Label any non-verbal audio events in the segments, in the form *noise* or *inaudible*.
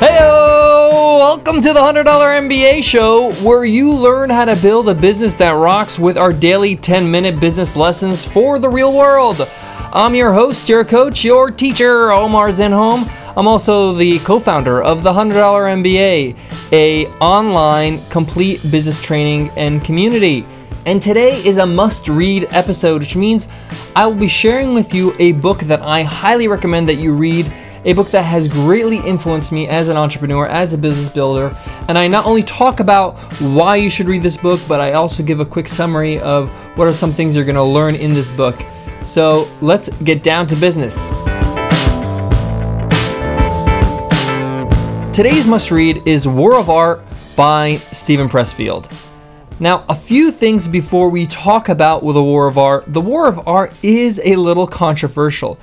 Heyo! Welcome to the $100 MBA show where you learn how to build a business that rocks with our daily 10 minute business lessons for the real world. I'm your host, your coach, your teacher, Omar Zenhom. I'm also the co-founder of the $100 MBA, a online complete business training and community. And today is a must-read episode, which means I will be sharing with you a book that I highly recommend that you read a book that has greatly influenced me as an entrepreneur, as a business builder. And I not only talk about why you should read this book, but I also give a quick summary of what are some things you're to learn in this book. So let's get down to business. Today's must read is War of Art by Steven Pressfield. Now, a few things before we talk about the War of Art. The War of Art is a little controversial.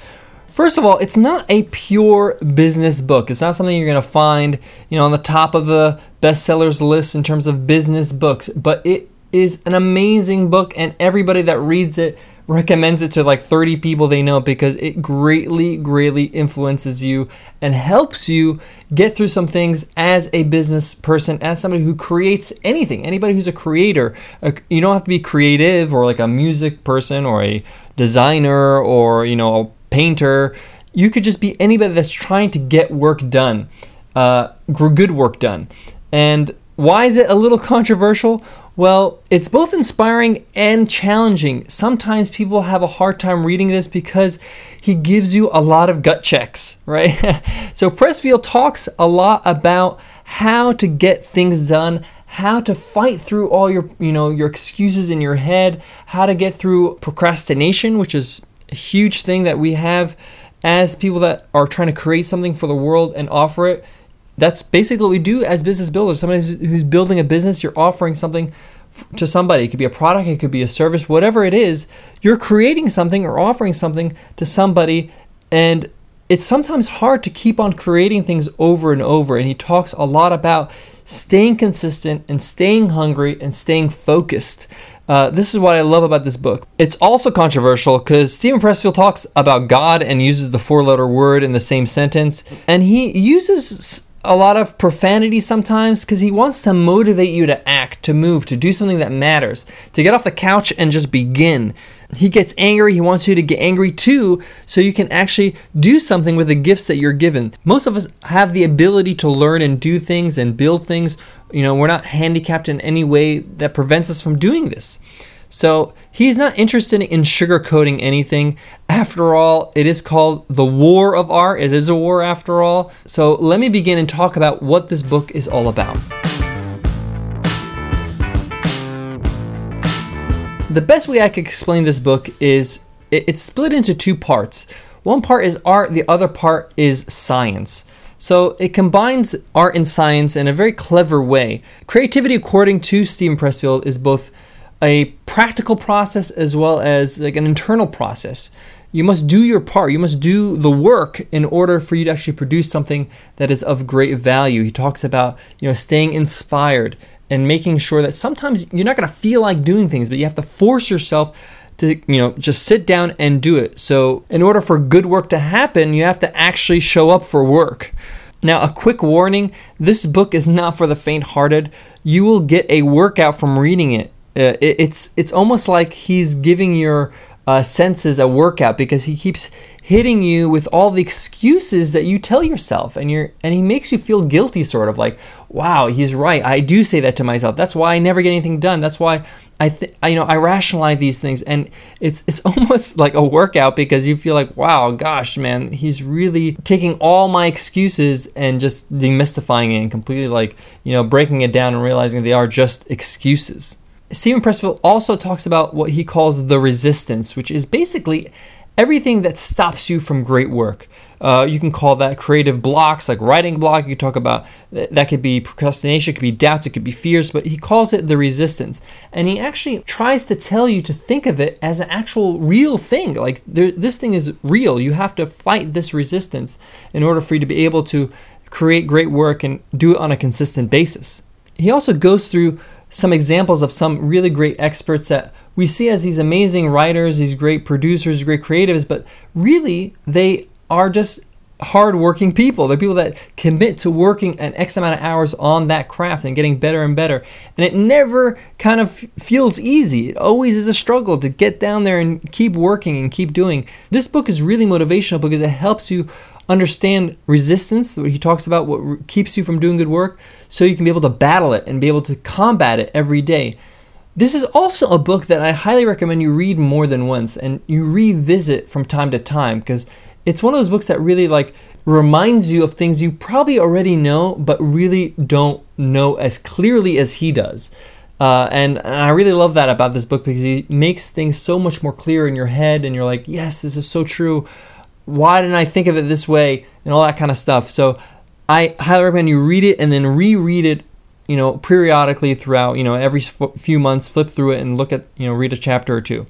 First of all, it's not a pure business book. It's not something you're going to find, you know, on the top of the bestsellers list in terms of business books, but it is an amazing book and everybody that reads it recommends it to like 30 people they know because it greatly greatly influences you and helps you get through some things as a business person as somebody who creates anything anybody who's a creator uh, you don't have to be creative or like a music person or a designer or you know painter. You could just be anybody that's trying to get work done, uh, good work done. And why is it a little *laughs* controversial? Well, it's both inspiring and challenging. Sometimes people have a hard time reading this because he gives you a lot of gut checks, *laughs* right? so Pressfield talks a lot about how to get things done, how to fight through all your, you know, your excuses in your head, how to get through procrastination, which is huge thing that we have as people that are trying to create something for the world and offer it. That's basically what we do as business builders. Somebody who's building a business, you're offering something to somebody. It could be a product, it could be a service, whatever it is. You're creating something or offering something to somebody, and it's sometimes hard to keep on creating things over and over. And he talks a lot about staying consistent and staying hungry and staying focused. Uh, this is what I love about this book. It's also controversial because Steven Pressfield talks about God and uses the four letter word in the same sentence. And he uses a lot of profanity sometimes because he wants to motivate you to act, to move, to do something that matters, to get off the couch and just begin. He gets angry, he wants you to get angry too, so you can actually do something with the gifts that you're given. Most of us have the ability to learn and do things and build things you know, we're not handicapped in any way that prevents us from doing this. So he's not interested in sugarcoating anything. After all, it is called the War of Art. It is a war after all. So let me begin and talk about what this book is all about. The best way I could explain this book is it's split into two parts. One part is art, the other part is science. So it combines art and science in a very clever way. Creativity, according to Steven Pressfield, is both a practical process as well as like an internal process. You must do your part. You must do the work in order for you to actually produce something that is of great value. He talks about, you know, staying inspired and making sure that sometimes you're not going to feel like doing things, but you have to force yourself to you know just sit down and do it so in order for good work to happen you have to actually show up for work now, a quick warning this book is not for the faint hearted. You will get a workout from reading it. Uh, it it's, it's almost like he's giving your uh, senses a workout because he keeps hitting you with all the excuses that you tell yourself. And you're and he makes you feel guilty sort of like wow he's right. I do say that to myself. That's why i never get anything done. That's why i think you know i rationalize these things. And it's it's *laughs* almost like a workout because you feel like wow gosh man he's really taking all my excuses and just demystifying it and completely like you know breaking it down and realizing they are just excuses Steven Pressfield also talks about what he calls the resistance, which is basically everything that stops you from great work. Uh, you can call that creative blocks, like writing block. You talk about that could be procrastination, it could be doubts, it could be fears, but he calls it the resistance. And he actually tries to tell you to think of it as an actual real thing. Like there, this thing is real. You have to fight this resistance in order for you to be able to create great work and do it on a consistent basis. He also goes through some examples of some really great experts that we see as these amazing writers, these great producers, great creatives, but really they are just hardworking people. They're people that commit to working an X amount of hours on that craft and getting better and better. And it never kind of feels easy. It always is a struggle to get down there and keep working and keep doing. This book is really motivational because it helps you understand resistance, what he talks about, what keeps you from doing good work, so you can be able to battle it and be able to combat it every day. This is also a book that I highly recommend you read more than once and you revisit from time to time because it's one of those books that really like reminds you of things you probably already know but really don't know as clearly as he does. Uh, and, and, I really love that about this book because he makes things so much more clear in your head, and you're like, yes, this is so true. Why didn't I think of it this way? And all that kind of stuff. So I highly recommend you read it and then reread it, you know, periodically throughout, you know, every few months, flip through it and look at, you know, read a chapter or two.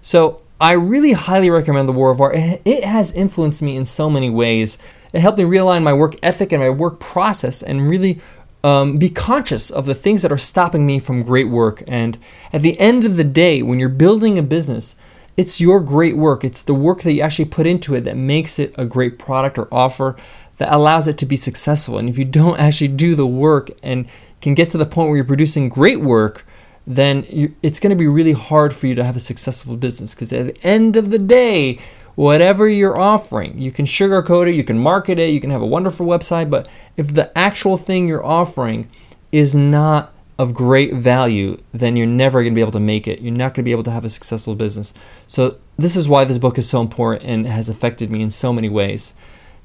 So I really highly recommend The War of Art. It has influenced me in so many ways. It helped me realign my work ethic and my work process and really um, be conscious of the things that are stopping me from great work. And at the end of the day, when you're building a business, it's your great work. It's the work that you actually put into it that makes it a great product or offer that allows it to be successful. And if you don't *laughs* actually do the work and can get to the point where you're producing great work, then you, it's going to be really hard for you to have a successful business because at the end of the day, whatever you're offering, you can sugarcoat it, you can market it, you can have a wonderful website, but if the actual thing you're offering is not of great value, then you're never going to be able to make it. You're not going to be able to have a successful business. So, this is why this book is so important and has affected me in so many ways.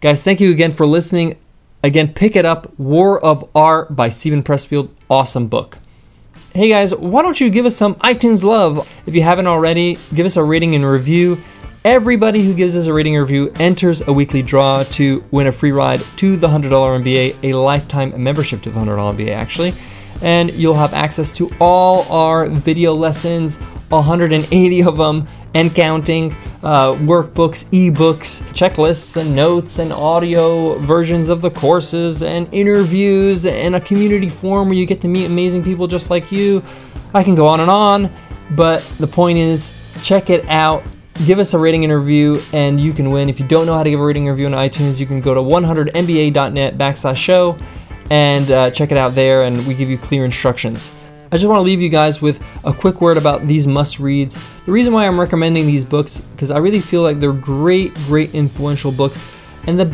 Guys, thank you again for listening. Again, pick it up War of Art by Steven Pressfield. Awesome book. Hey guys, why don't you give us some iTunes love? If you haven't already, give us a rating and review. Everybody who gives us a rating review enters a weekly draw to win a free ride to the $100 MBA, a lifetime membership to the $100 MBA, actually. And you'll have access to all our video lessons, 180 of them, and counting, uh, workbooks, ebooks, checklists, and notes, and audio versions of the courses, and interviews, and a community forum where you get to meet amazing people just like you. I can go on and on, but the point is, check it out. Give us a rating interview and you can win. If you don't know how to give a rating review on iTunes, you can go to 100mba.net backslash show and uh, check it out there, and we give you clear instructions. I just want to leave you guys with a quick word about these must reads. The reason why I'm recommending these books because I really feel like they're great, great influential books. And the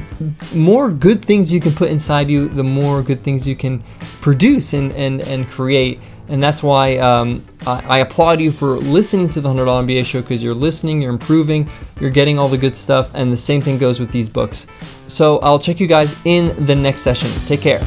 more good things you can put inside you, the more good things you can produce and, and, and create. And that's why um, I, I, applaud you for listening to the $100 MBA show because you're listening, you're improving, you're getting all the good stuff. And the same thing goes with these books. So I'll check you guys in the next session. Take care.